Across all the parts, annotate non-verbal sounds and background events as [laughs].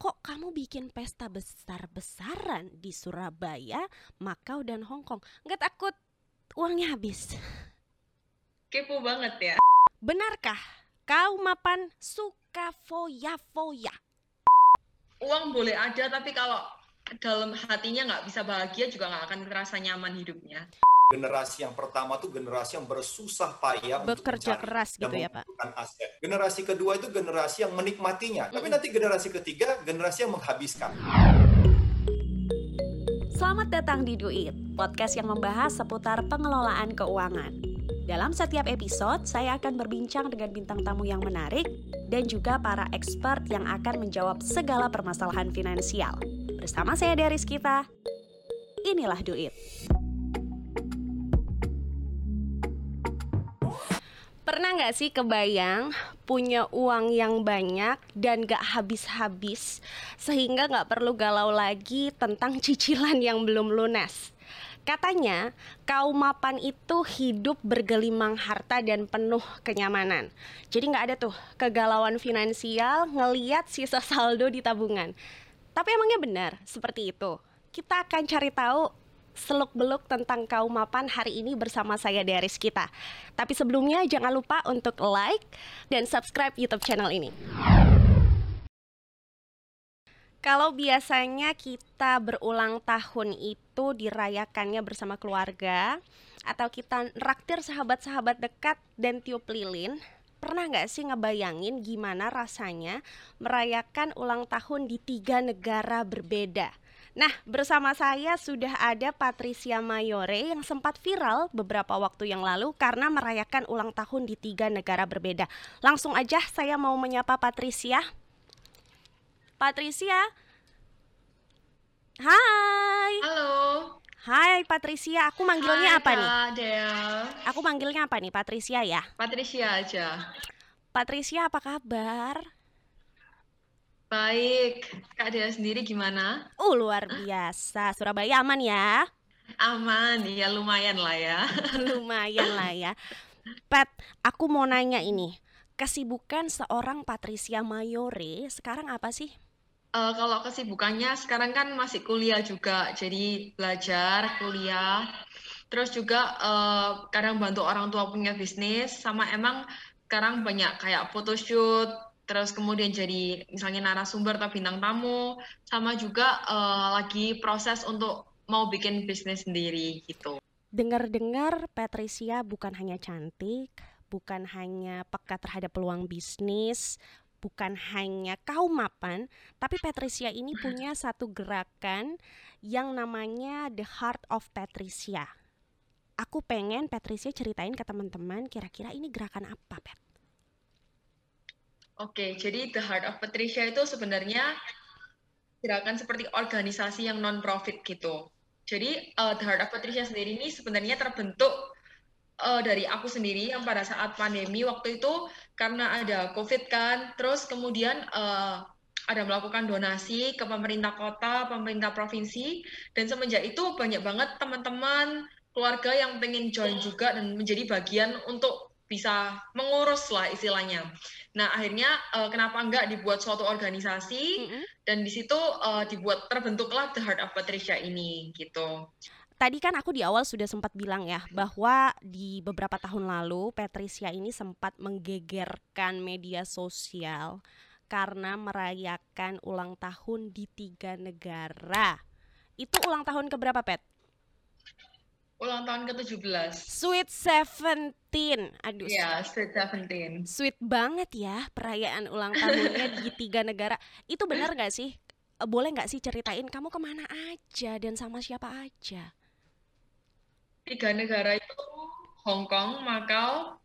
kok kamu bikin pesta besar-besaran di Surabaya, Makau dan Hong Kong? Nggak takut uangnya habis? [laughs] Kepo banget ya. Benarkah kau mapan suka foya-foya? Uang boleh ada, tapi kalau dalam hatinya nggak bisa bahagia juga nggak akan terasa nyaman hidupnya. Generasi yang pertama tuh generasi yang bersusah payah untuk Bekerja mencari keras dan gitu ya, Pak? aset. Generasi kedua itu generasi yang menikmatinya, tapi nanti generasi ketiga generasi yang menghabiskan. Selamat datang di Duit, podcast yang membahas seputar pengelolaan keuangan. Dalam setiap episode, saya akan berbincang dengan bintang tamu yang menarik dan juga para expert yang akan menjawab segala permasalahan finansial. Bersama saya Deris kita, inilah Duit. Pernah nggak sih kebayang punya uang yang banyak dan gak habis-habis sehingga nggak perlu galau lagi tentang cicilan yang belum lunas? Katanya, kaum mapan itu hidup bergelimang harta dan penuh kenyamanan. Jadi nggak ada tuh kegalauan finansial ngeliat sisa saldo di tabungan. Tapi emangnya benar seperti itu? Kita akan cari tahu seluk-beluk tentang kaum mapan hari ini bersama saya Deris kita. Tapi sebelumnya jangan lupa untuk like dan subscribe YouTube channel ini. Kalau biasanya kita berulang tahun itu dirayakannya bersama keluarga atau kita raktir sahabat-sahabat dekat dan tiup lilin, pernah nggak sih ngebayangin gimana rasanya merayakan ulang tahun di tiga negara berbeda? Nah, bersama saya sudah ada Patricia Mayore yang sempat viral beberapa waktu yang lalu karena merayakan ulang tahun di tiga negara berbeda. Langsung aja saya mau menyapa Patricia. Patricia. Hai. Halo. Hai Patricia, aku manggilnya Hai, apa nih? Kak Del. Aku manggilnya apa nih? Patricia ya. Patricia aja. Patricia apa kabar? Baik. Kak Del sendiri gimana? Uh, luar biasa. Surabaya aman ya? Aman, ya lumayan lah ya. [laughs] Lumayan lah ya. Pat, aku mau nanya ini. Kesibukan seorang Patricia Mayore sekarang apa sih? Eh, kalau kesibukannya sekarang kan masih kuliah juga, jadi belajar, kuliah, terus juga eh, kadang bantu orang tua punya bisnis, sama emang sekarang banyak kayak photoshoot, terus kemudian jadi misalnya narasumber atau bintang tamu, sama juga eh, lagi proses untuk mau bikin bisnis sendiri gitu. Dengar-dengar Patricia bukan hanya cantik, bukan hanya peka terhadap peluang bisnis, bukan hanya kaum mapan, tapi Patricia ini punya [laughs] satu gerakan yang namanya The Heart of Patricia. Aku pengen Patricia ceritain ke teman-teman kira-kira ini gerakan apa, Pat? Oke, jadi The Heart of Patricia itu sebenarnya gerakan seperti organisasi yang non-profit gitu. Jadi uh, The Heart of Patricia sendiri ini sebenarnya terbentuk uh, dari aku sendiri yang pada saat pandemi waktu itu karena ada COVID kan, terus kemudian uh, ada melakukan donasi ke pemerintah kota, pemerintah provinsi, dan semenjak itu banyak banget teman-teman keluarga yang pengen join juga dan menjadi bagian untuk bisa mengurus lah istilahnya. Nah akhirnya uh, kenapa enggak dibuat suatu organisasi Mm-mm. dan di situ uh, dibuat terbentuklah The Heart of Patricia ini gitu. Tadi kan aku di awal sudah sempat bilang ya bahwa di beberapa tahun lalu Patricia ini sempat menggegerkan media sosial karena merayakan ulang tahun di tiga negara. Itu ulang tahun keberapa, Pet? Ulang tahun ke-17. Sweet Seventeen. Aduh, Iya, Sweet Seventeen. sweet banget ya perayaan ulang tahunnya di [laughs] tiga negara. Itu benar nggak sih? Eh, Boleh nggak sih ceritain kamu ke mana aja dan sama siapa aja? Tiga negara itu Hong Kong, Macau,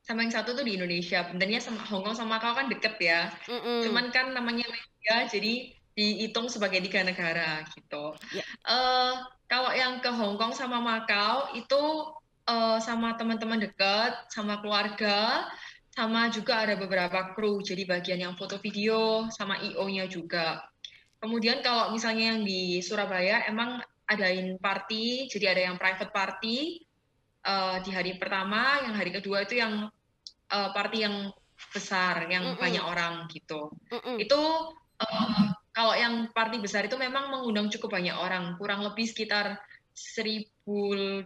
sama yang satu tuh di Indonesia. Benernya sama Hong Kong sama Macau kan deket ya. Mm-mm. Cuman kan namanya media, jadi dihitung sebagai tiga negara gitu. Ya. Eh, kalau yang ke Hong Kong sama Macau itu eh, sama teman-teman dekat, sama keluarga, sama juga ada beberapa kru. Jadi bagian yang foto video, sama IO-nya juga. Kemudian kalau misalnya yang di Surabaya emang adain party, jadi ada yang private party eh, di hari pertama, yang hari kedua itu yang eh, party yang besar, yang Mm-mm. banyak orang gitu Mm-mm. itu eh, kalau yang party besar itu memang mengundang cukup banyak orang, kurang lebih sekitar 1.200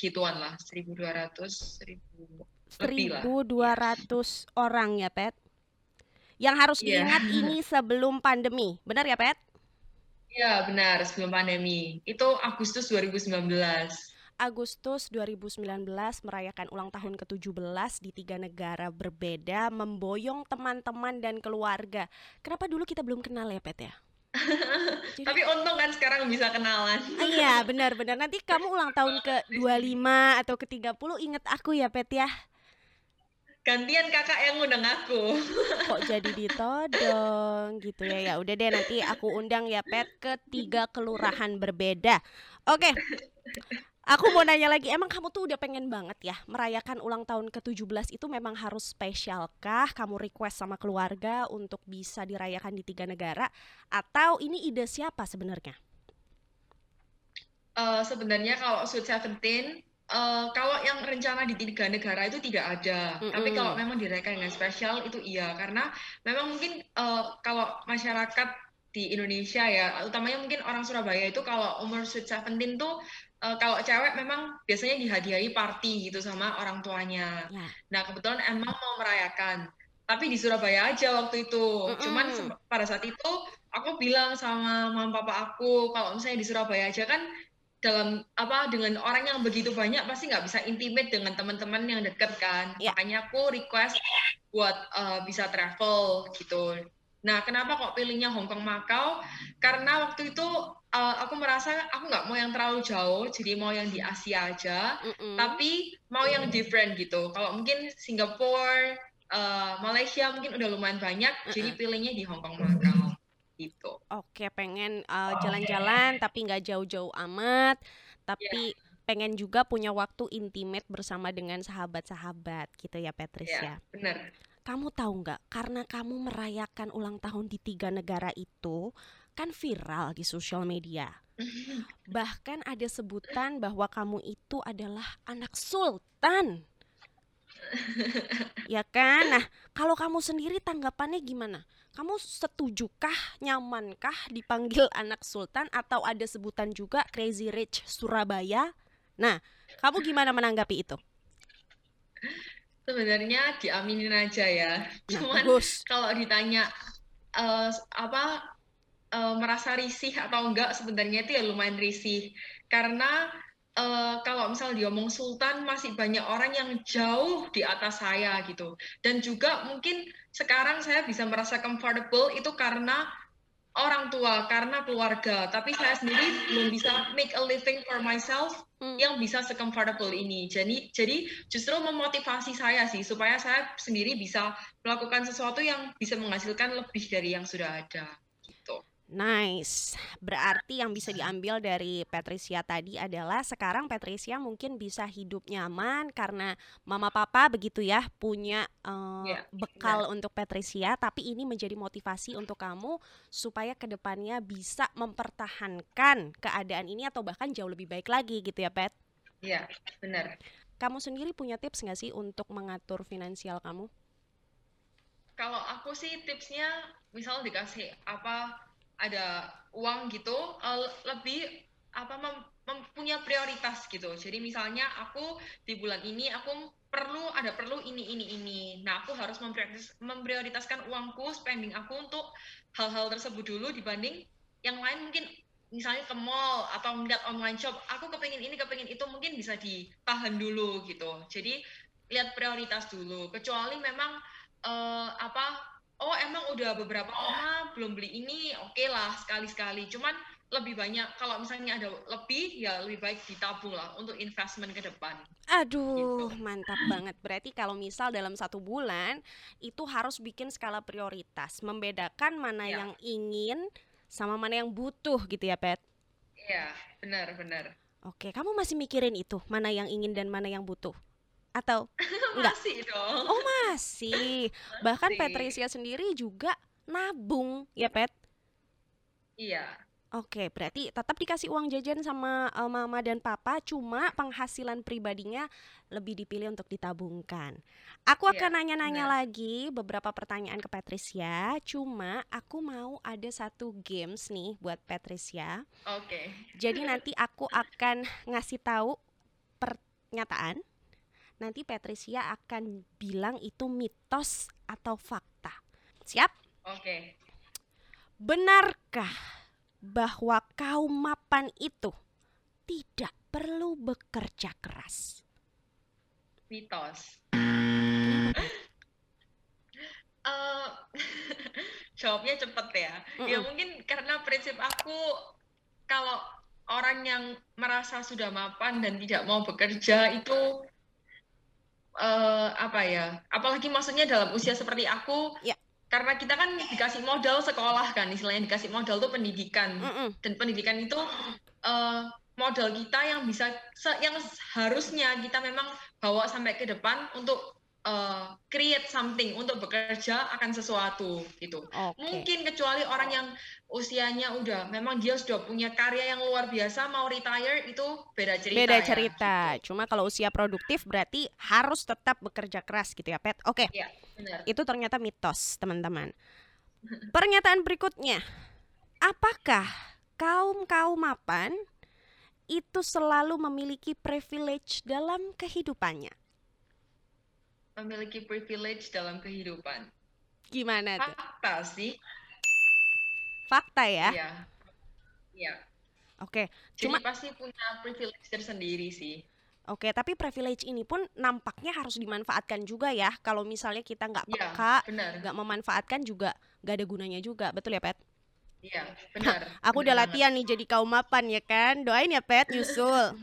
gituan lah, 1.200, 1.000 lebih lah. 1.200 orang ya, Pet? Yang harus Iya. diingat ini [laughs] sebelum pandemi, benar ya, Pet? Iya, benar, sebelum pandemi. Itu Agustus 2019. Agustus 2019 merayakan ulang tahun ke-17 di tiga negara berbeda, memboyong teman-teman dan keluarga. Kenapa dulu kita belum kenal ya, Pet ya? [laughs] Jadi- Tapi untung kan sekarang bisa kenalan. Ah, Iya, benar-benar. Nanti kamu ulang tahun [laughs] ke-25 atau ke-30 inget aku ya, Pet ya. Gantian kakak yang ngundang aku. [laughs] Kok jadi ditodong gitu ya. Ya udah deh nanti aku undang ya, Pet, ke tiga kelurahan berbeda. Oke. Aku mau nanya lagi, emang kamu tuh udah pengen banget ya merayakan ulang tahun ke-17 itu memang harus spesial kah? Kamu request sama keluarga untuk bisa dirayakan di tiga negara atau ini ide siapa sebenarnya? Eh, sebenarnya kalau Sweet Seventeen, eh, kalau yang rencana di tiga negara itu tidak ada. Tapi Mm-mm. kalau memang dirayakan dengan spesial itu iya, karena memang mungkin eh, kalau masyarakat di Indonesia ya, utamanya mungkin orang Surabaya itu kalau umur Sweet Seventeen tuh eh, kalau cewek memang biasanya dihadiahi party gitu sama orang tuanya. Ya. Nah, kebetulan emang mau merayakan. Tapi di Surabaya aja waktu itu. Cuman Mm-mm. se- pada saat itu aku bilang sama mama papa aku kalau misalnya di Surabaya aja kan dalam apa dengan orang yang begitu banyak pasti nggak bisa intimate dengan teman-teman yang deket kan. Ya. Makanya aku request buat eh, bisa travel gitu. Nah, kenapa kok pilihnya Hong Kong Macau? Karena waktu itu eh, aku merasa aku nggak mau yang terlalu jauh, jadi mau yang di Asia aja Mm-mm. tapi mau yang different gitu. Kalau mungkin Singapura, eh, Malaysia mungkin udah lumayan banyak, jadi pilihnya di Hong Kong Macau gitu. Oke, pengen uh, jalan-jalan tapi nggak jauh-jauh amat, tapi pengen juga punya waktu intimate bersama dengan sahabat-sahabat gitu ya, Patricia. Ya, bener. Kamu tahu nggak? Karena kamu merayakan ulang tahun di tiga negara itu kan viral di sosial media. Bahkan ada sebutan bahwa kamu itu adalah anak sultan. Ya kan? Nah, kalau kamu sendiri tanggapannya gimana? Kamu setujukah, nyamankah dipanggil anak sultan atau ada sebutan juga Crazy Rich Surabaya? Nah, kamu gimana menanggapi itu? Sebenarnya diaminin aja ya. Nah, Cuman bagus. kalau ditanya eh, apa eh, merasa risih atau enggak, sebenarnya itu ya lumayan risih. Karena eh, kalau misal diomong sultan masih banyak orang yang jauh di atas saya gitu. Dan juga mungkin sekarang saya bisa merasa comfortable itu karena orang tua, karena keluarga. Tapi saya sendiri belum bisa make a living for myself Hmm. yang bisa se-comfortable ini. Jadi jadi justru memotivasi saya sih supaya saya sendiri bisa melakukan sesuatu yang bisa menghasilkan lebih dari yang sudah ada. Nice. Berarti yang bisa diambil dari Patricia tadi adalah sekarang Patricia mungkin bisa hidup nyaman karena mama papa begitu ya punya eh, Iya, bekal untuk Patricia, tapi ini menjadi motivasi untuk kamu supaya ke depannya bisa mempertahankan keadaan ini atau bahkan jauh lebih baik lagi gitu ya, Pat. Iya, benar. Kamu sendiri punya tips nggak sih untuk mengatur finansial kamu? Kalau aku sih tipsnya misal dikasih apa ada uang gitu eh, lebih apa mem- mem- punya prioritas gitu. Jadi misalnya aku di bulan ini aku perlu ada perlu ini ini ini. Nah, aku harus memprioritas- memprioritaskan uangku, spending aku untuk hal-hal tersebut dulu dibanding yang lain mungkin misalnya ke mall atau ngeliat online shop, aku kepingin ini, kepingin itu mungkin bisa ditahan dulu gitu. Jadi lihat prioritas dulu. Kecuali memang eh, apa oh emang udah beberapa lama belum beli ini oke lah sekali-sekali cuman lebih banyak kalau misalnya ada lebih ya lebih baik ditabung lah untuk investment ke depan Aduh, mantap banget. Berarti kalau misal dalam satu bulan itu harus bikin skala prioritas, membedakan mana Ya. yang ingin sama mana yang butuh gitu ya, Pet. iya benar benar Oke, kamu masih mikirin itu, mana yang ingin dan mana yang butuh? Atau [laughs] Enggak. masih dong oh masih. [laughs] Bahkan Masih. Patricia sendiri juga nabung, ya, Pet. iya Oke, berarti tetap dikasih uang jajan sama uh, mama dan papa, cuma penghasilan pribadinya lebih dipilih untuk ditabungkan. Aku Iya, akan nanya-nanya lagi beberapa pertanyaan ke Patricia, cuma aku mau ada satu games nih buat Patricia. Oke. Jadi nanti aku akan ngasih tahu pernyataan. Nanti Patricia akan bilang itu mitos atau fakta. Siap? Oke. Benarkah bahwa kaum mapan itu tidak perlu bekerja keras? Mitos. Eh, [laughs] jawabnya cepet ya. Ya Mm-mm. mungkin karena prinsip aku kalau orang yang merasa sudah mapan dan tidak mau bekerja itu eh apa ya? Apalagi maksudnya dalam usia seperti aku, Ya. karena kita kan dikasih modal sekolah kan, istilahnya dikasih modal tuh pendidikan. Mm-mm. Dan pendidikan itu eh, modal kita yang bisa yang harusnya kita memang bawa sampai ke depan untuk eh, create something, untuk bekerja akan sesuatu gitu. Oke. Mungkin kecuali orang yang usianya udah memang dia sudah punya karya yang luar biasa mau retire itu beda cerita Beda ya, cerita. gitu. Cuma kalau usia produktif berarti harus tetap bekerja keras gitu ya, Pet. Oke. Iya, benar. Itu ternyata mitos, teman-teman. Pernyataan berikutnya. Apakah kaum-kaum mapan itu selalu memiliki privilege dalam kehidupannya? Memiliki privilege dalam kehidupan. Gimana tuh? Fakta sih. Fakta ya? Iya. Iya. Oke. Jadi Cuma pasti punya privilege tersendiri sih. Oke, tapi privilege ini pun nampaknya harus dimanfaatkan juga ya. Kalau misalnya kita nggak Iya, peka, nggak memanfaatkan juga nggak ada gunanya juga. Betul ya, Pet? Iya, [laughs] benar. Aku benar udah banget. latihan nih jadi kaum mapan ya kan. Doain ya, Pet, nyusul.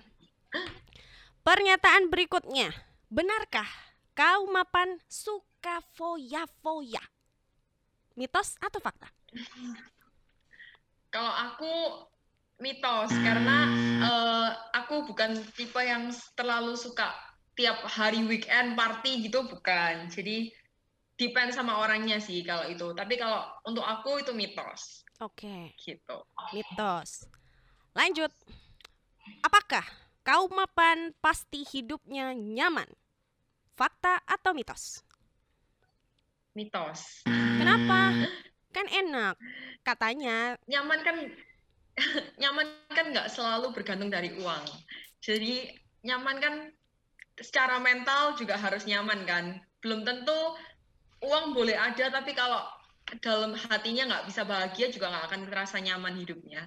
[laughs] Pernyataan berikutnya. Benarkah kaum mapan suka foya-foya? Mitos atau fakta? Kalau aku mitos karena eh, aku bukan tipe yang terlalu suka tiap hari weekend party gitu bukan. Jadi depend sama orangnya sih kalau itu. Tapi kalau untuk aku itu mitos Oke, gitu. mitos. Lanjut. Apakah kaum mapan pasti hidupnya nyaman? Fakta atau mitos? Mitos. Kenapa? Kan enak. Katanya Nyaman kan [laughs] nyaman kan nggak selalu bergantung dari uang. Jadi nyaman kan secara mental juga harus nyaman kan. Belum tentu uang boleh ada tapi kalau dalam hatinya nggak bisa bahagia juga nggak akan terasa nyaman hidupnya.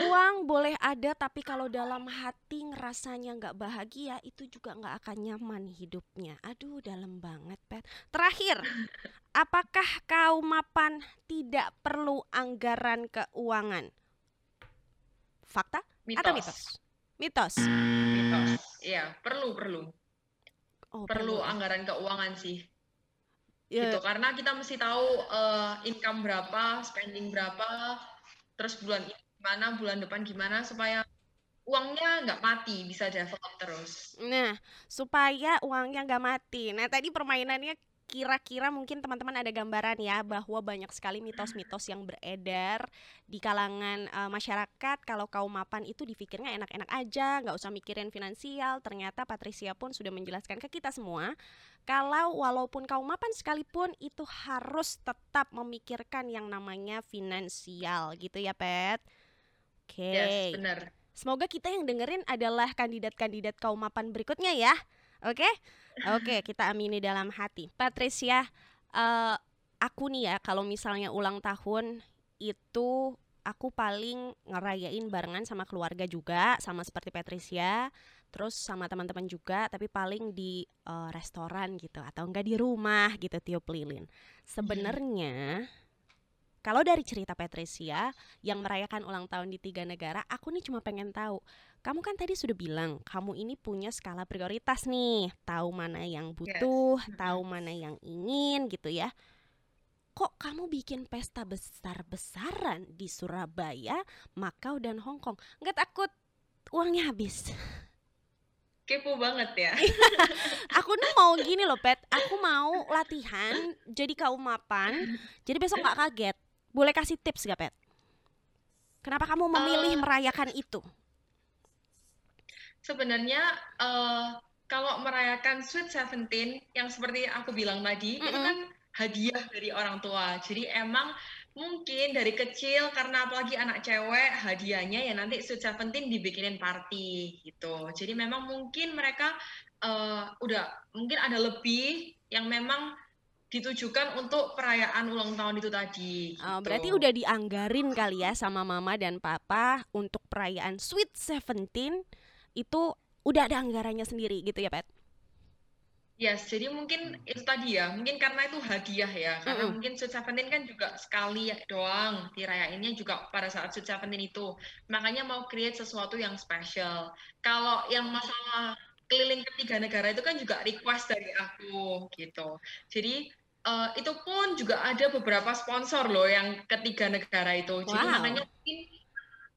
Uang boleh ada tapi kalau dalam hati ngerasanya nggak bahagia itu juga nggak akan nyaman hidupnya. Aduh dalam banget Pet. Terakhir, apakah kaum mapan tidak perlu anggaran keuangan? Fakta atau mitos? Mitos. Mitos. Iya, perlu perlu. Oh, Perlu ya. anggaran keuangan sih. Ya, Gitu karena kita mesti tahu eh, income berapa, spending berapa, terus bulan ini gimana, bulan depan gimana supaya uangnya nggak mati, bisa develop terus. Nah, supaya uangnya nggak mati. Nah, tadi permainannya kira-kira mungkin teman-teman ada gambaran ya bahwa banyak sekali mitos-mitos yang beredar di kalangan eh, masyarakat kalau kaum mapan itu dipikirnya enak-enak aja, nggak usah mikirin finansial. Ternyata Patricia pun sudah menjelaskan ke kita semua kalau walaupun kaum mapan sekalipun itu harus tetap memikirkan yang namanya finansial gitu ya, Pet. Oke. Yes, benar. Semoga kita yang dengerin adalah kandidat-kandidat kaum mapan berikutnya ya. Oke? Oke, kita amini dalam hati. Patricia, eh, aku nih ya kalau misalnya ulang tahun itu aku paling ngerayain barengan sama keluarga juga, sama seperti Patricia, terus sama teman-teman juga, tapi paling di eh, restoran gitu atau enggak di rumah gitu tiup lilin. Sebenarnya kalau dari cerita Patricia yang merayakan ulang tahun di tiga negara, aku nih cuma pengen tahu. Kamu kan tadi sudah bilang kamu ini punya skala prioritas nih, tahu mana yang butuh, tahu mana yang ingin gitu ya. Kok kamu bikin pesta besar-besaran di Surabaya, Makau dan Hong Kong? Nggak takut uangnya habis? Kepo banget ya. [laughs] Aku nih mau gini loh, Pet. Aku mau latihan jadi kaum mapan. Jadi besok nggak kaget. Boleh kasih tips gak, Pet? Kenapa kamu memilih Uh, merayakan itu? sebenarnya eh, kalau merayakan Sweet Seventeen yang seperti aku bilang tadi itu Mm-mm. kan hadiah dari orang tua. Jadi emang mungkin dari kecil karena apalagi anak cewek hadiahnya ya nanti Sweet Seventeen dibikinin party gitu. Jadi memang mungkin mereka eh, udah mungkin ada lebih yang memang ditujukan untuk perayaan ulang tahun itu tadi Oh, gitu. berarti udah dianggarin kali ya sama mama dan papa untuk perayaan Sweet Seventeen itu udah ada anggarannya sendiri gitu ya, Pet? Yes, jadi mungkin itu tadi ya, mungkin karena itu hadiah ya, karena Mm-mm. mungkin Sweet Seventeen kan juga sekali doang dirayainnya juga pada saat Sweet Seventeen itu, makanya mau create sesuatu yang special. Kalau yang masalah keliling ketiga negara itu kan juga request dari aku gitu. Jadi eh, itu pun juga ada beberapa sponsor loh yang ketiga negara itu. Jadi Wow. makanya mungkin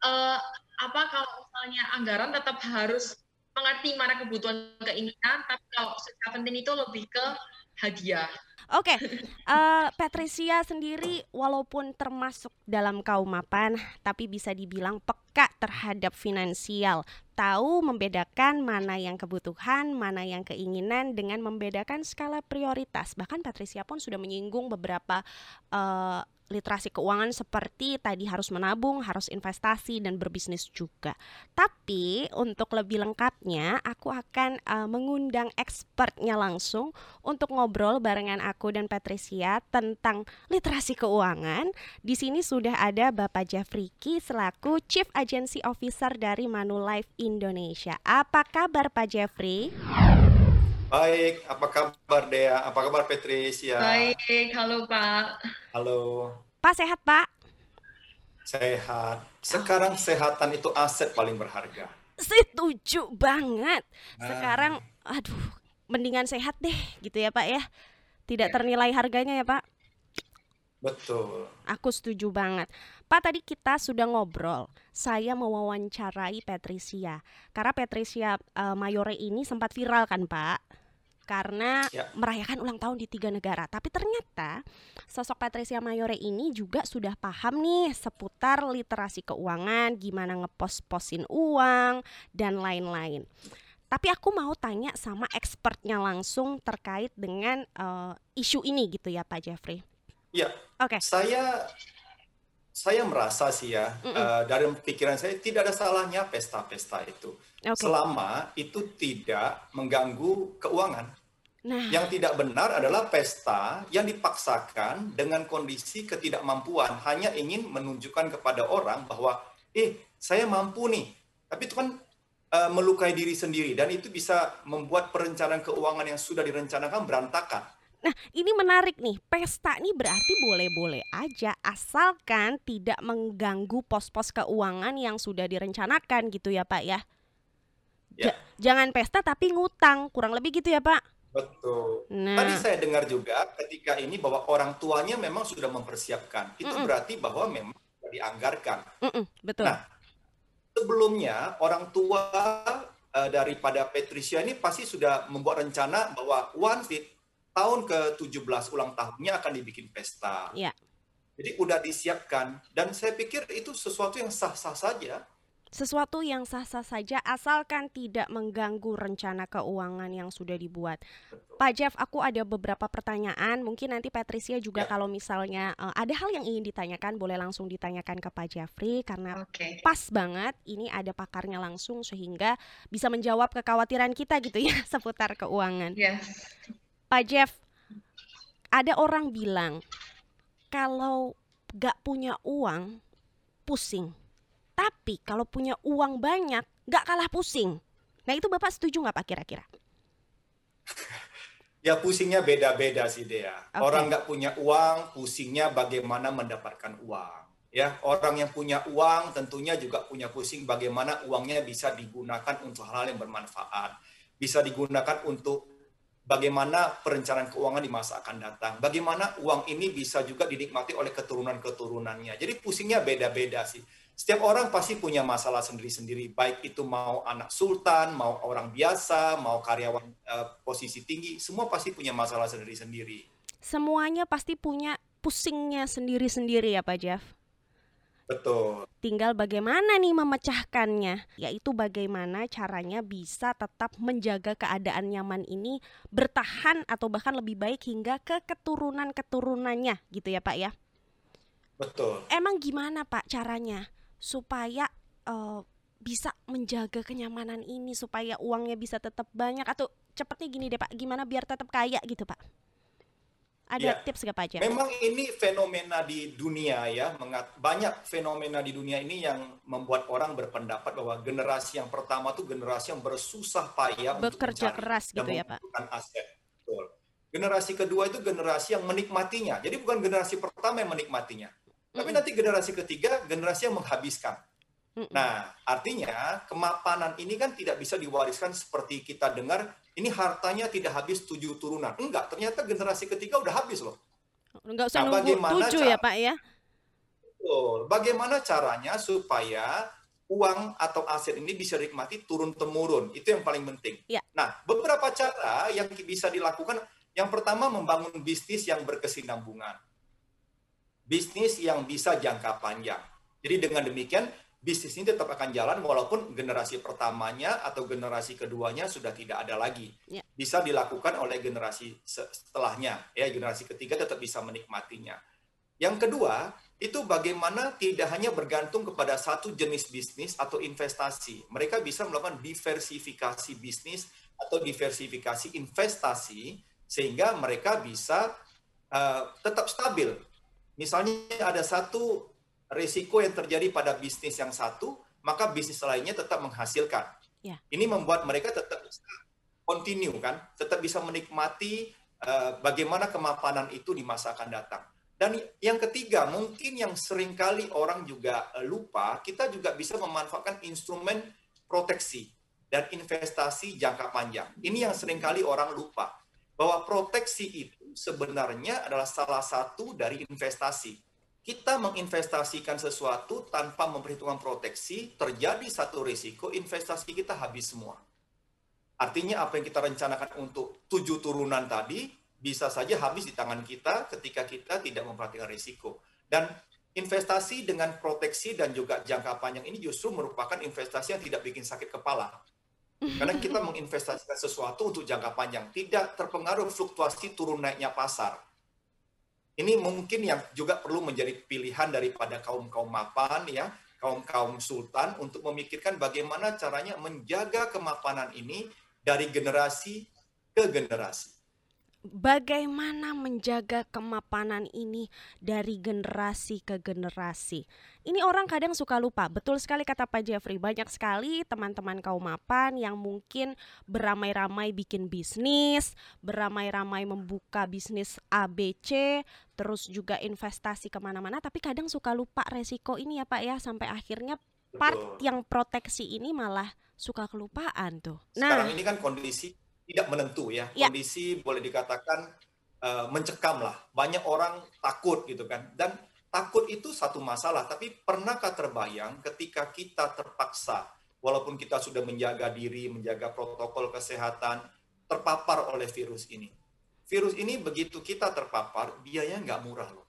eh, apa kalau misalnya anggaran tetap harus mengerti mana kebutuhan keinginan, tapi kalau Sweet Seventeen itu lebih ke hadiah. Oke, [laughs] eh, Patricia sendiri walaupun termasuk dalam kaum mapan, tapi bisa dibilang peka terhadap finansial. Tahu membedakan mana yang kebutuhan, mana yang keinginan dengan membedakan skala prioritas. Bahkan Patricia pun sudah menyinggung beberapa eh, literasi keuangan seperti tadi harus menabung, harus investasi dan berbisnis juga. Tapi untuk lebih lengkapnya, aku akan eh, mengundang expertnya langsung untuk ngobrol barengan aku dan Patricia tentang literasi keuangan. Di sini sudah ada Bapak Jeffrey Ki selaku Chief Agency Officer dari Manulife Indonesia. Apa kabar Pak Jeffrey? Baik, apa kabar Dea? Apa kabar Patricia? Baik, halo Pak. Halo, Pak sehat Pak? sehat. Sekarang kesehatan itu aset paling berharga. Setuju banget. Ah. Sekarang aduh mendingan sehat deh gitu ya Pak ya. Tidak Ya. ternilai harganya ya Pak. Betul. Aku setuju banget. Pak tadi kita sudah ngobrol. Saya mewawancarai Patricia. Karena Patricia eh, Mayore ini sempat viral kan Pak? Karena Ya. merayakan ulang tahun di tiga negara. Tapi ternyata sosok Patricia Mayore ini juga sudah paham nih seputar literasi keuangan, gimana ngepos-posin uang, dan lain-lain. Tapi aku mau tanya sama expertnya langsung terkait dengan eh, isu ini gitu ya Pak Jeffrey. Ya, Oke. saya saya merasa sih ya, Mm-mm. eh, dari pikiran saya tidak ada salahnya pesta-pesta itu. Oke. Selama itu tidak mengganggu keuangan. Nah, Yang tidak benar adalah pesta yang dipaksakan dengan kondisi ketidakmampuan, hanya ingin menunjukkan kepada orang bahwa, eh, saya mampu nih. Tapi itu kan eh, melukai diri sendiri dan itu bisa membuat perencanaan keuangan yang sudah direncanakan berantakan. Nah, ini menarik nih. Pesta nih berarti boleh-boleh aja asalkan tidak mengganggu pos-pos keuangan yang sudah direncanakan gitu ya, Pak ya. Ya. Ja- jangan pesta tapi ngutang, kurang lebih gitu ya, Pak. Betul. Nah, Tadi saya dengar juga ketika ini bahwa orang tuanya memang sudah mempersiapkan. Itu Mm-mm. berarti bahwa memang sudah dianggarkan. mm-mm, betul. Nah, sebelumnya orang tua eh, daripada Patricia ini pasti sudah membuat rencana bahwa once di tahun ke-17 ulang tahunnya akan dibikin pesta. Ya. Jadi udah disiapkan dan saya pikir itu sesuatu yang sah-sah saja. Sesuatu yang sah-sah saja asalkan tidak mengganggu rencana keuangan yang sudah dibuat. Pak Jeff, aku ada beberapa pertanyaan. Mungkin nanti Patricia juga Ya. kalau misalnya eh, ada hal yang ingin ditanyakan, boleh langsung ditanyakan ke Pak Jeffrey karena Oke. pas banget ini ada pakarnya langsung sehingga bisa menjawab kekhawatiran kita gitu ya [laughs] seputar keuangan. Yes. Pak Jeff, ada orang bilang kalau gak punya uang pusing, tapi kalau punya uang banyak gak kalah pusing. Nah itu bapak setuju nggak pak kira-kira? [laughs] Ya pusingnya beda-beda sih Dea. Oke. Orang nggak punya uang, pusingnya bagaimana mendapatkan uang. Ya, orang yang punya uang tentunya juga punya pusing bagaimana uangnya bisa digunakan untuk hal-hal yang bermanfaat. Bisa digunakan untuk bagaimana perencanaan keuangan di masa akan datang. Bagaimana uang ini bisa juga dinikmati oleh keturunan-keturunannya. Jadi pusingnya beda-beda sih. Setiap orang pasti punya masalah sendiri-sendiri, baik itu mau anak sultan, mau orang biasa, mau karyawan eh, posisi tinggi, semua pasti punya masalah sendiri-sendiri. Semuanya pasti punya pusingnya sendiri-sendiri ya Pak Jeff. Betul. Tinggal bagaimana nih memecahkannya, yaitu bagaimana caranya bisa tetap menjaga keadaan nyaman ini bertahan atau bahkan lebih baik hingga ke keturunan-keturunannya gitu ya Pak ya. Betul. Emang gimana Pak caranya supaya uh, bisa menjaga kenyamanan ini supaya uangnya bisa tetap banyak atau cepetnya gini deh Pak, gimana biar tetap kaya gitu Pak? Ada ya, tips Pak? Memang ini fenomena di dunia ya, banyak fenomena di dunia ini yang membuat orang berpendapat bahwa generasi yang pertama itu generasi yang bersusah payah bekerja untuk keras gitu ya Pak. aset. Betul. Generasi kedua itu generasi yang menikmatinya. Jadi bukan generasi pertama yang menikmatinya, mm -mm. tapi nanti generasi ketiga generasi yang menghabiskan. Nah, artinya kemapanan ini kan tidak bisa diwariskan seperti kita dengar, ini hartanya tidak habis tujuh turunan. Enggak, ternyata generasi ketiga udah habis loh. Enggak usah nah, nunggu tujuh ya Pak ya? Betul. Bagaimana caranya supaya uang atau aset ini bisa dinikmati turun-temurun? Itu yang paling penting. Ya. Nah, beberapa cara yang bisa dilakukan, yang pertama membangun bisnis yang berkesinambungan. Bisnis yang bisa jangka panjang. Jadi dengan demikian, bisnis ini tetap akan jalan walaupun generasi pertamanya atau generasi keduanya sudah tidak ada lagi. Ya. Bisa dilakukan oleh generasi setelahnya, ya generasi ketiga tetap bisa menikmatinya. Yang kedua, itu bagaimana tidak hanya bergantung kepada satu jenis bisnis atau investasi. Mereka bisa melakukan diversifikasi bisnis atau diversifikasi investasi sehingga mereka bisa uh, tetap stabil. Misalnya ada satu risiko yang terjadi pada bisnis yang satu, maka bisnis lainnya tetap menghasilkan. Ya. Ini membuat mereka tetap bisa continue kan, tetap bisa menikmati uh, bagaimana kemapanan itu di masa akan datang. Dan yang ketiga, mungkin yang sering kali orang juga uh, lupa, kita juga bisa memanfaatkan instrumen proteksi dan investasi jangka panjang. Ini yang sering kali orang lupa, bahwa proteksi itu sebenarnya adalah salah satu dari investasi kita menginvestasikan sesuatu tanpa memperhitungkan proteksi, terjadi satu risiko, investasi kita habis semua. Artinya apa yang kita rencanakan untuk tujuh turunan tadi, bisa saja habis di tangan kita ketika kita tidak memperhatikan risiko. Dan investasi dengan proteksi dan juga jangka panjang ini justru merupakan investasi yang tidak bikin sakit kepala. Karena kita [laughs] menginvestasikan sesuatu untuk jangka panjang, tidak terpengaruh fluktuasi turun naiknya pasar ini mungkin yang juga perlu menjadi pilihan daripada kaum-kaum mapan ya, kaum-kaum sultan untuk memikirkan bagaimana caranya menjaga kemapanan ini dari generasi ke generasi bagaimana menjaga kemapanan ini dari generasi ke generasi. Ini orang kadang suka lupa. Betul sekali kata Pak Jeffrey, banyak sekali teman-teman kaum mapan yang mungkin beramai-ramai bikin bisnis, beramai-ramai membuka bisnis ABC, terus juga investasi ke mana-mana, tapi kadang suka lupa resiko ini ya Pak ya, sampai akhirnya part Betul. yang proteksi ini malah suka kelupaan tuh. Nah, sekarang ini kan kondisi tidak menentu ya. ya. Kondisi boleh dikatakan uh, mencekam lah. Banyak orang takut gitu kan. Dan takut itu satu masalah, tapi pernahkah terbayang ketika kita terpaksa walaupun kita sudah menjaga diri, menjaga protokol kesehatan, terpapar oleh virus ini. Virus ini begitu kita terpapar, biayanya nggak murah loh.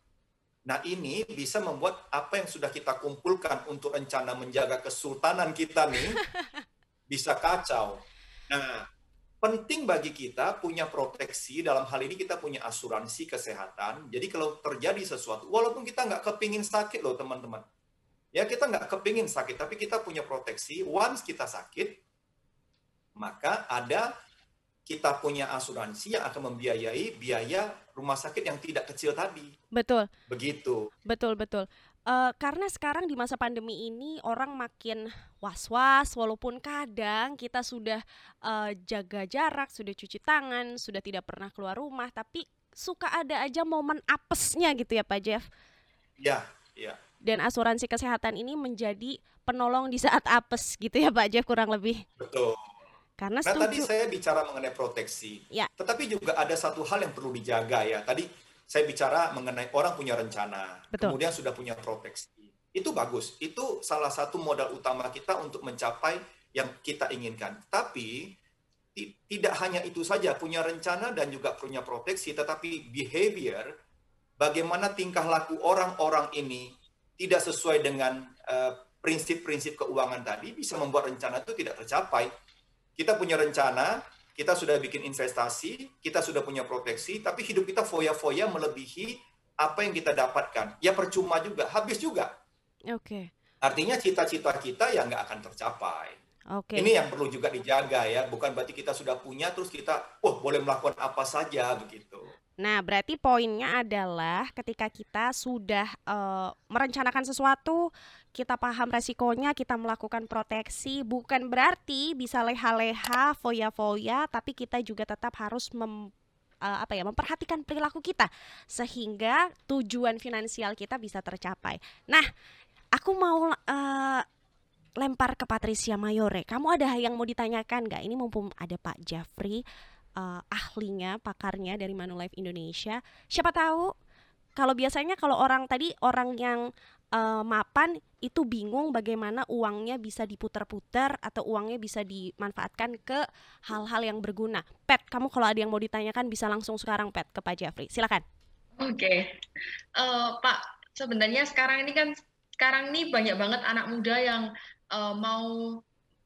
Nah ini bisa membuat apa yang sudah kita kumpulkan untuk rencana menjaga kesultanan kita nih, [laughs] bisa kacau. Nah penting bagi kita punya proteksi dalam hal ini kita punya asuransi kesehatan. Jadi kalau terjadi sesuatu walaupun kita nggak kepingin sakit loh teman-teman. Ya kita nggak kepingin sakit tapi kita punya proteksi. Once kita sakit maka ada kita punya asuransi yang akan membiayai biaya rumah sakit yang tidak kecil tadi. Betul. Begitu. Betul betul uh, karena sekarang di masa pandemi ini orang makin was-was walaupun kadang kita sudah uh, jaga jarak, sudah cuci tangan, sudah tidak pernah keluar rumah, tapi suka ada aja momen apesnya gitu ya Pak Jeff. Ya, ya. Dan asuransi kesehatan ini menjadi penolong di saat apes gitu ya Pak Jeff kurang lebih. Betul. Karena nah, tadi saya bicara mengenai proteksi. Ya. Tetapi juga ada satu hal yang perlu dijaga ya. Tadi saya bicara mengenai orang punya rencana, Betul. kemudian sudah punya proteksi. Itu bagus. Itu salah satu modal utama kita untuk mencapai yang kita inginkan. Tapi tidak hanya itu saja punya rencana dan juga punya proteksi, tetapi behavior bagaimana tingkah laku orang-orang ini tidak sesuai dengan uh, prinsip-prinsip keuangan tadi bisa membuat rencana itu tidak tercapai. Kita punya rencana, kita sudah bikin investasi, kita sudah punya proteksi, tapi hidup kita foya-foya melebihi apa yang kita dapatkan. Ya percuma juga, habis juga. Oke. Okay. Artinya cita-cita kita ya nggak akan tercapai. Oke. Okay. Ini yang perlu juga dijaga ya, bukan berarti kita sudah punya terus kita, wah boleh melakukan apa saja begitu. Nah, berarti poinnya adalah ketika kita sudah uh, merencanakan sesuatu, kita paham resikonya, kita melakukan proteksi, bukan berarti bisa leha-leha, foya-foya, tapi kita juga tetap harus mem, uh, apa ya, memperhatikan perilaku kita sehingga tujuan finansial kita bisa tercapai. Nah, aku mau uh, lempar ke Patricia Mayore. Kamu ada yang mau ditanyakan nggak? Ini mumpung ada Pak Jeffrey uh, ahlinya, pakarnya dari Manulife Indonesia. Siapa tahu kalau biasanya kalau orang tadi orang yang uh, mapan itu bingung bagaimana uangnya bisa diputar-putar atau uangnya bisa dimanfaatkan ke hal-hal yang berguna. Pet, kamu kalau ada yang mau ditanyakan bisa langsung sekarang Pet ke Pak Jeffrey. Silakan. Oke, okay. uh, eh, Pak. Sebenarnya sekarang ini kan sekarang ini banyak banget anak muda yang uh, mau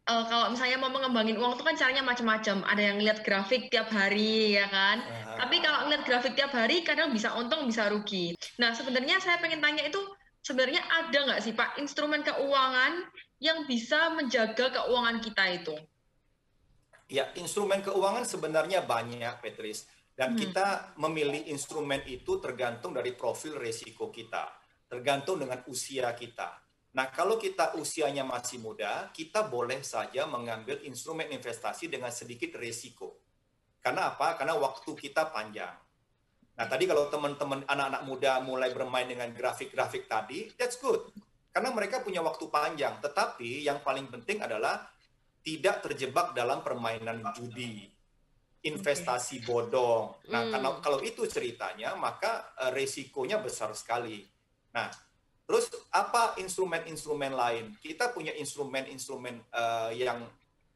uh, kalau misalnya mau mengembangin uang itu kan caranya macam-macam. Ada yang lihat grafik tiap hari ya kan. Uh-huh. Tapi kalau lihat grafik tiap hari kadang bisa untung bisa rugi. Nah sebenarnya saya pengen tanya itu sebenarnya ada nggak sih Pak instrumen keuangan yang bisa menjaga keuangan kita itu? Ya instrumen keuangan sebenarnya banyak Petris. Dan hmm. kita memilih instrumen itu tergantung dari profil resiko kita. Tergantung dengan usia kita Nah, kalau kita usianya masih muda, kita boleh saja mengambil instrumen investasi dengan sedikit risiko. Karena apa? Karena waktu kita panjang. Nah, tadi kalau teman-teman anak-anak muda mulai bermain dengan grafik-grafik tadi, that's good. Karena mereka punya waktu panjang. Tetapi yang paling penting adalah tidak terjebak dalam permainan judi, investasi bodong. Nah, hmm. karena kalau itu ceritanya, maka uh, resikonya besar sekali. Nah, Terus apa instrumen-instrumen lain? Kita punya instrumen-instrumen uh, yang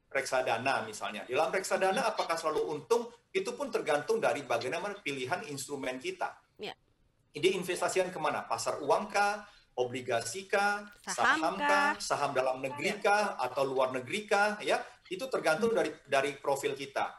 reksadana misalnya. Di dalam reksadana apakah selalu untung? Itu pun tergantung dari bagaimana pilihan instrumen kita. Ya. Ini investasikan ke mana? Pasar uang kah? Obligasi kah? Saham kah? Saham dalam negeri ya. kah? Atau luar negeri kah? Ya, itu tergantung dari dari profil kita.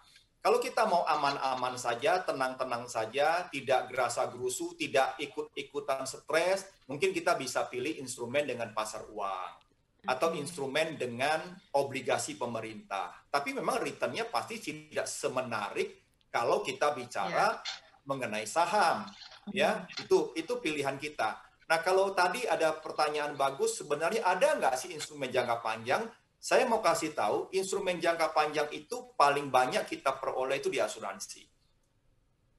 Kalau kita mau aman-aman saja, tenang-tenang saja, tidak gerasa gerusu, tidak ikut-ikutan stres, mungkin kita bisa pilih instrumen dengan pasar uang atau instrumen dengan obligasi pemerintah. Tapi memang returnnya pasti tidak semenarik kalau kita bicara yeah. mengenai saham. Ya, itu itu pilihan kita. Nah, kalau tadi ada pertanyaan bagus, sebenarnya ada nggak sih instrumen jangka panjang saya mau kasih tahu, instrumen jangka panjang itu paling banyak kita peroleh itu di asuransi.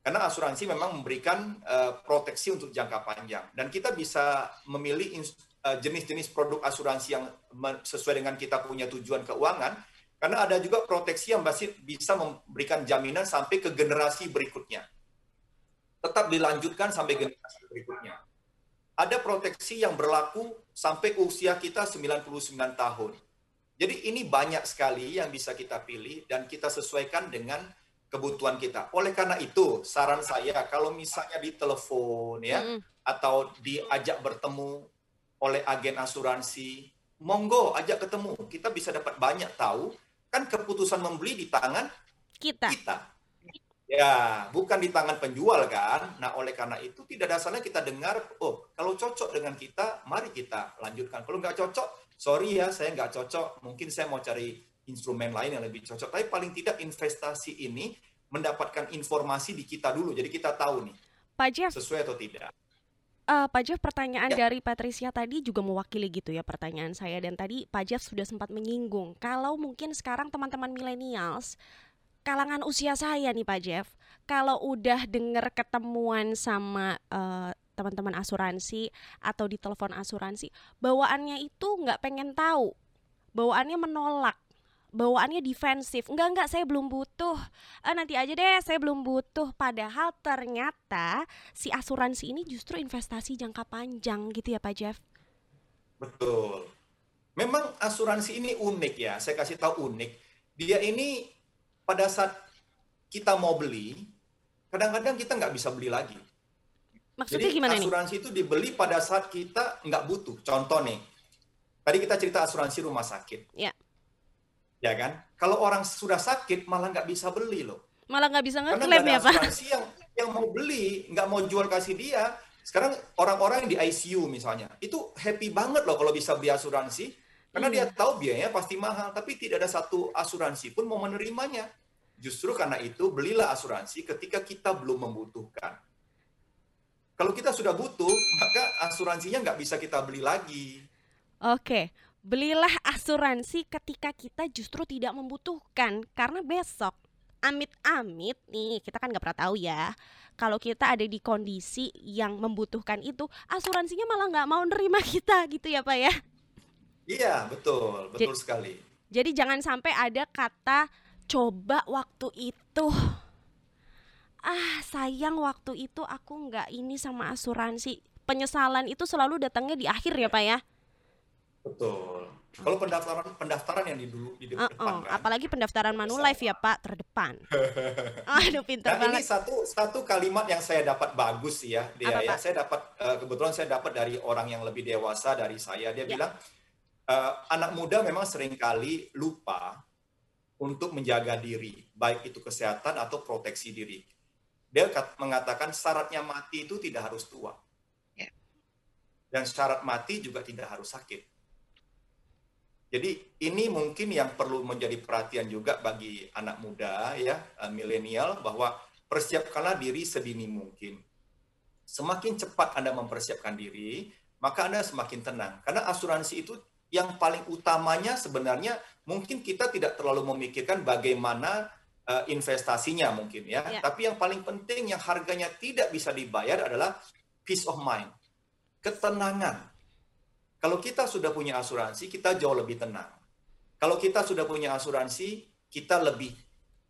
Karena asuransi memang memberikan uh, proteksi untuk jangka panjang. Dan kita bisa memilih uh, jenis-jenis produk asuransi yang sesuai dengan kita punya tujuan keuangan. Karena ada juga proteksi yang masih bisa memberikan jaminan sampai ke generasi berikutnya. Tetap dilanjutkan sampai generasi berikutnya. Ada proteksi yang berlaku sampai usia kita 99 tahun jadi ini banyak sekali yang bisa kita pilih dan kita sesuaikan dengan kebutuhan kita. Oleh karena itu, saran saya kalau misalnya di telepon ya mm. atau diajak bertemu oleh agen asuransi, monggo ajak ketemu. Kita bisa dapat banyak tahu kan keputusan membeli di tangan kita. Kita. Ya, bukan di tangan penjual kan. Nah, oleh karena itu tidak dasarnya kita dengar, oh, kalau cocok dengan kita, mari kita lanjutkan. Kalau nggak cocok, sorry ya saya nggak cocok, mungkin saya mau cari instrumen lain yang lebih cocok. Tapi paling tidak investasi ini mendapatkan informasi di kita dulu, jadi kita tahu nih Pak Jeff, sesuai atau tidak. Uh, Pak Jeff, pertanyaan ya. dari Patricia tadi juga mewakili gitu ya pertanyaan saya dan tadi Pak Jeff sudah sempat menyinggung kalau mungkin sekarang teman-teman milenials kalangan usia saya nih Pak Jeff, kalau udah dengar ketemuan sama uh, teman-teman asuransi atau di telepon asuransi bawaannya itu nggak pengen tahu. Bawaannya menolak. Bawaannya defensif. Enggak enggak saya belum butuh. Eh, nanti aja deh saya belum butuh. Padahal ternyata si asuransi ini justru investasi jangka panjang gitu ya Pak Jeff. Betul. Memang asuransi ini unik ya. Saya kasih tahu unik. Dia ini pada saat kita mau beli kadang-kadang kita nggak bisa beli lagi Maksudnya Jadi gimana nih? asuransi itu dibeli pada saat kita nggak butuh. Contoh nih, tadi kita cerita asuransi rumah sakit. Ya. Ya kan? Kalau orang sudah sakit malah nggak bisa beli loh. Malah nggak bisa ngeklaim ya, Pak? asuransi yang yang mau beli, nggak mau jual kasih dia. Sekarang orang-orang yang di ICU misalnya, itu happy banget loh kalau bisa beli asuransi. Karena dia Iya. tahu biayanya pasti mahal, tapi tidak ada satu asuransi pun mau menerimanya. Justru karena itu belilah asuransi ketika kita belum membutuhkan. Kalau kita sudah butuh, maka asuransinya nggak bisa kita beli lagi. Oke, belilah asuransi ketika kita justru tidak membutuhkan karena besok amit-amit nih kita kan nggak pernah tahu ya kalau kita ada di kondisi yang membutuhkan itu asuransinya malah nggak mau nerima [laughs] kita gitu ya pak ya Iya, betul, betul sekali. jadi jangan sampai ada kata coba waktu itu ah sayang waktu itu aku nggak ini sama asuransi penyesalan itu selalu datangnya di akhir ya pak ya Betul. Kalau pendaftaran pendaftaran yang di dulu di depan kan. apalagi pendaftaran Manulife ya Pak terdepan. [laughs] Aduh pinter Nah, ini banget. satu satu kalimat yang saya dapat bagus ya, dia Apa, ya. Pak? Saya dapat eh, kebetulan saya dapat dari orang yang lebih dewasa dari saya. Dia Ya. bilang eh, anak muda memang sering kali lupa untuk menjaga diri, baik itu kesehatan atau proteksi diri. Dia mengatakan syaratnya mati itu tidak harus tua. Ya. Dan syarat mati juga tidak harus sakit. Jadi ini mungkin yang perlu menjadi perhatian juga bagi anak muda ya, eh, milenial bahwa persiapkanlah diri sedini mungkin. Semakin cepat Anda mempersiapkan diri, maka Anda semakin tenang. Karena asuransi itu yang paling utamanya sebenarnya mungkin kita tidak terlalu memikirkan bagaimana eh, investasinya mungkin ya. Ya. Tapi yang paling penting yang harganya tidak bisa dibayar adalah peace of mind. Ketenangan. Kalau kita sudah punya asuransi, kita jauh lebih tenang. Kalau kita sudah punya asuransi, kita lebih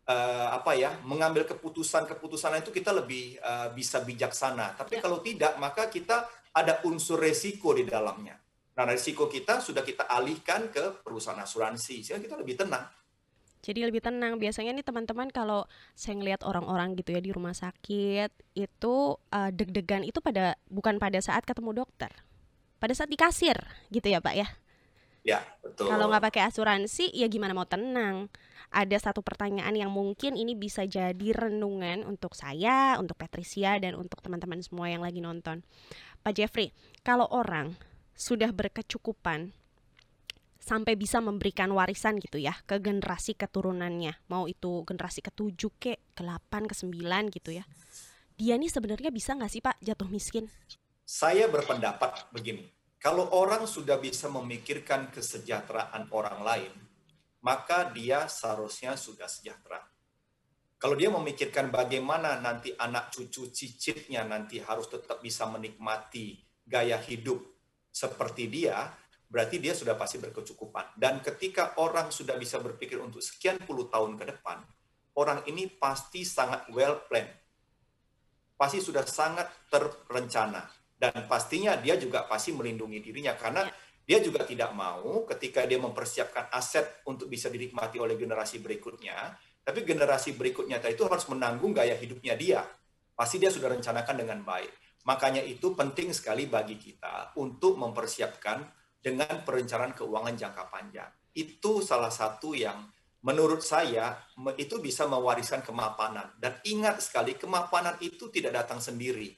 eh, apa ya, mengambil keputusan-keputusan itu kita lebih eh, bisa bijaksana. Tapi Ya. kalau tidak, maka kita ada unsur resiko di dalamnya. Nah, resiko kita sudah kita alihkan ke perusahaan asuransi, sehingga kita lebih tenang. Jadi lebih tenang. Biasanya nih teman-teman kalau saya ngelihat orang-orang gitu ya di rumah sakit itu eh, deg-degan itu pada bukan pada saat ketemu dokter, pada saat di kasir gitu ya Pak ya. Ya, betul. Kalau nggak pakai asuransi ya gimana mau tenang. Ada satu pertanyaan yang mungkin ini bisa jadi renungan untuk saya, untuk Patricia dan untuk teman-teman semua yang lagi nonton. Pak Jeffrey, kalau orang sudah berkecukupan sampai bisa memberikan warisan gitu ya ke generasi keturunannya, mau itu generasi ketujuh ke, ke-8, ke-9 gitu ya. Dia nih sebenarnya bisa nggak sih Pak jatuh miskin? Saya berpendapat begini, kalau orang sudah bisa memikirkan kesejahteraan orang lain, maka dia seharusnya sudah sejahtera. Kalau dia memikirkan bagaimana nanti anak cucu cicitnya nanti harus tetap bisa menikmati gaya hidup seperti dia, berarti dia sudah pasti berkecukupan. Dan ketika orang sudah bisa berpikir untuk sekian puluh tahun ke depan, orang ini pasti sangat well planned. Pasti sudah sangat terencana dan pastinya dia juga pasti melindungi dirinya karena dia juga tidak mau ketika dia mempersiapkan aset untuk bisa dinikmati oleh generasi berikutnya, tapi generasi berikutnya itu harus menanggung gaya hidupnya dia. Pasti dia sudah rencanakan dengan baik. Makanya itu penting sekali bagi kita untuk mempersiapkan dengan perencanaan keuangan jangka panjang. Itu salah satu yang menurut saya itu bisa mewariskan kemapanan. Dan ingat sekali, kemapanan itu tidak datang sendiri.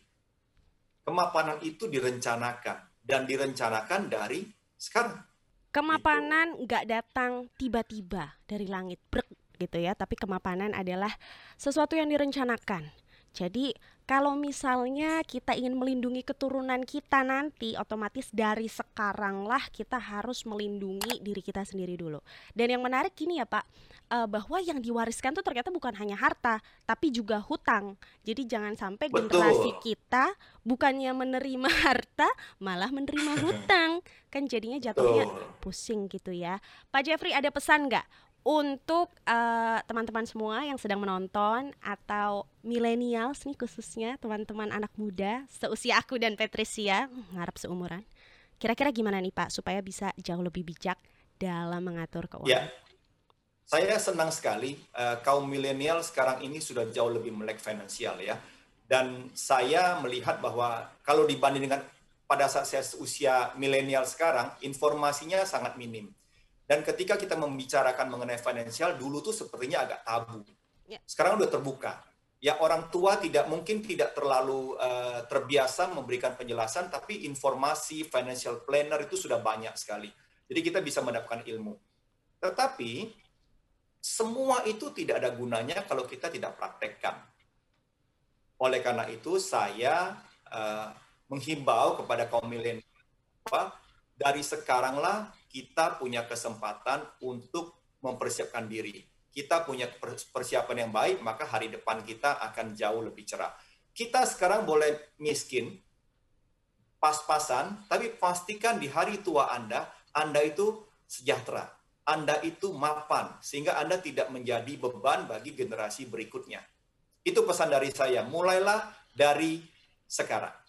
Kemapanan itu direncanakan dan direncanakan dari sekarang. Kemapanan nggak datang tiba-tiba dari langit brek gitu ya, tapi kemapanan adalah sesuatu yang direncanakan. Jadi kalau misalnya kita ingin melindungi keturunan kita nanti, otomatis dari sekarang lah kita harus melindungi diri kita sendiri dulu. Dan yang menarik gini ya Pak, eh, bahwa yang diwariskan tuh ternyata bukan hanya harta, tapi juga hutang. Jadi jangan sampai Betul. generasi kita bukannya menerima [laughs] harta, malah menerima hutang. Kan jadinya jatuhnya Betul. pusing gitu ya. Pak Jeffrey ada pesan nggak untuk eh, teman-teman semua yang sedang menonton atau millennials nih khususnya teman-teman anak muda seusia aku dan Patricia ngarep seumuran. Kira-kira gimana nih Pak supaya bisa jauh lebih bijak dalam mengatur keuangan? Ya, saya senang sekali eh, kaum milenial sekarang ini sudah jauh lebih melek finansial ya. Dan saya melihat bahwa kalau dibanding dengan pada saat saya usia milenial sekarang, informasinya sangat minim. Dan ketika kita membicarakan mengenai finansial, dulu tuh sepertinya agak tabu. Ya. Sekarang udah terbuka. Ya orang tua tidak mungkin tidak terlalu uh, terbiasa memberikan penjelasan, tapi informasi financial planner itu sudah banyak sekali. Jadi kita bisa mendapatkan ilmu. Tetapi semua itu tidak ada gunanya kalau kita tidak praktekkan. Oleh karena itu saya uh, menghimbau kepada kaum milenial dari sekaranglah kita punya kesempatan untuk mempersiapkan diri. Kita punya persiapan yang baik, maka hari depan kita akan jauh lebih cerah. Kita sekarang boleh miskin, pas-pasan, tapi pastikan di hari tua Anda, Anda itu sejahtera. Anda itu mapan, sehingga Anda tidak menjadi beban bagi generasi berikutnya. Itu pesan dari saya. Mulailah dari sekarang.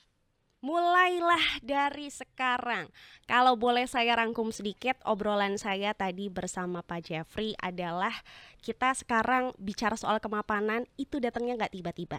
Mulailah dari sekarang. Kalau boleh saya rangkum sedikit, obrolan saya tadi bersama Pak Jeffrey adalah kita sekarang bicara soal kemapanan itu datangnya nggak tiba-tiba.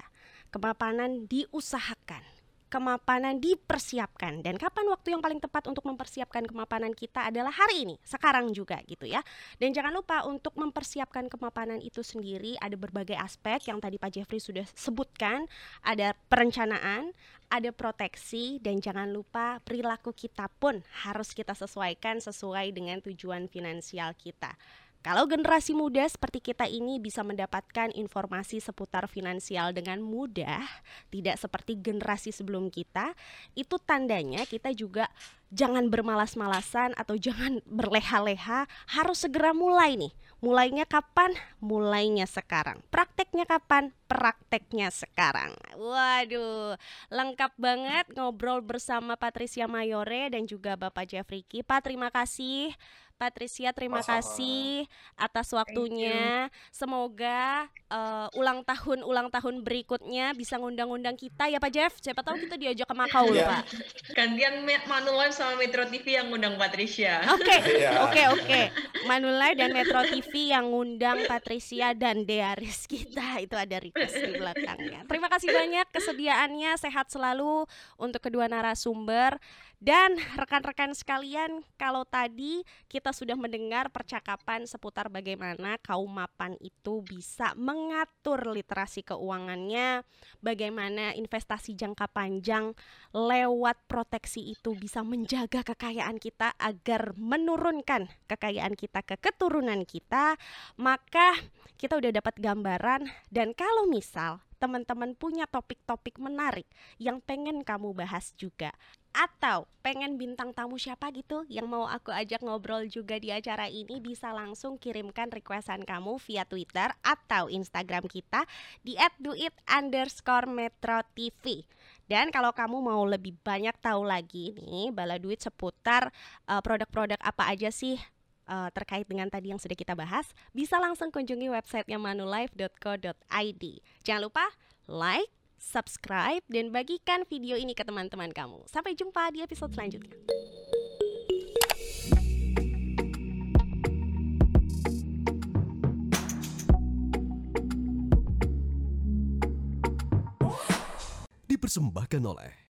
Kemapanan diusahakan kemapanan dipersiapkan dan kapan waktu yang paling tepat untuk mempersiapkan kemapanan kita adalah hari ini, sekarang juga gitu ya. Dan jangan lupa untuk mempersiapkan kemapanan itu sendiri ada berbagai aspek yang tadi Pak Jeffrey sudah sebutkan, ada perencanaan, ada proteksi dan jangan lupa perilaku kita pun harus kita sesuaikan sesuai dengan tujuan finansial kita. Kalau generasi muda seperti kita ini bisa mendapatkan informasi seputar finansial dengan mudah, tidak seperti generasi sebelum kita, itu tandanya kita juga jangan bermalas-malasan atau [laughs] jangan berleha-leha, harus segera mulai nih. Mulainya kapan? Mulainya sekarang. Prakteknya kapan? Prakteknya sekarang. Waduh, lengkap banget ngobrol bersama Patricia Mayore dan juga Bapak Jeffrey Ki. Pak, terima kasih Patricia terima Masalah. kasih atas waktunya. Semoga uh, ulang tahun ulang tahun berikutnya bisa ngundang-undang kita ya Pak Jeff. Siapa tahu kita diajak ke Makau loh iya. Pak. Gantian Manulife sama Metro TV yang ngundang Patricia. Oke, iya. oke, oke. Manulife dan Metro TV yang ngundang Patricia dan Dearis kita itu ada request di belakangnya. Terima kasih banyak kesediaannya. Sehat selalu untuk kedua narasumber. Dan rekan-rekan sekalian, kalau tadi kita sudah mendengar percakapan seputar bagaimana kaum mapan itu bisa mengatur literasi keuangannya, bagaimana investasi jangka panjang lewat proteksi itu bisa menjaga kekayaan kita agar menurunkan kekayaan kita ke keturunan kita, maka kita udah dapat gambaran. Dan kalau misal teman-teman punya topik-topik menarik yang pengen kamu bahas juga atau pengen bintang tamu siapa gitu yang mau aku ajak ngobrol juga di acara ini bisa langsung kirimkan requestan kamu via Twitter atau Instagram kita di @duit underscore metro TV. Dan kalau kamu mau lebih banyak tahu lagi nih bala duit seputar uh, produk-produk apa aja sih uh, terkait dengan tadi yang sudah kita bahas, bisa langsung kunjungi websitenya manulife.co.id. Jangan lupa like, subscribe, dan bagikan video ini ke teman-teman kamu. Sampai jumpa di episode selanjutnya. Dipersembahkan oleh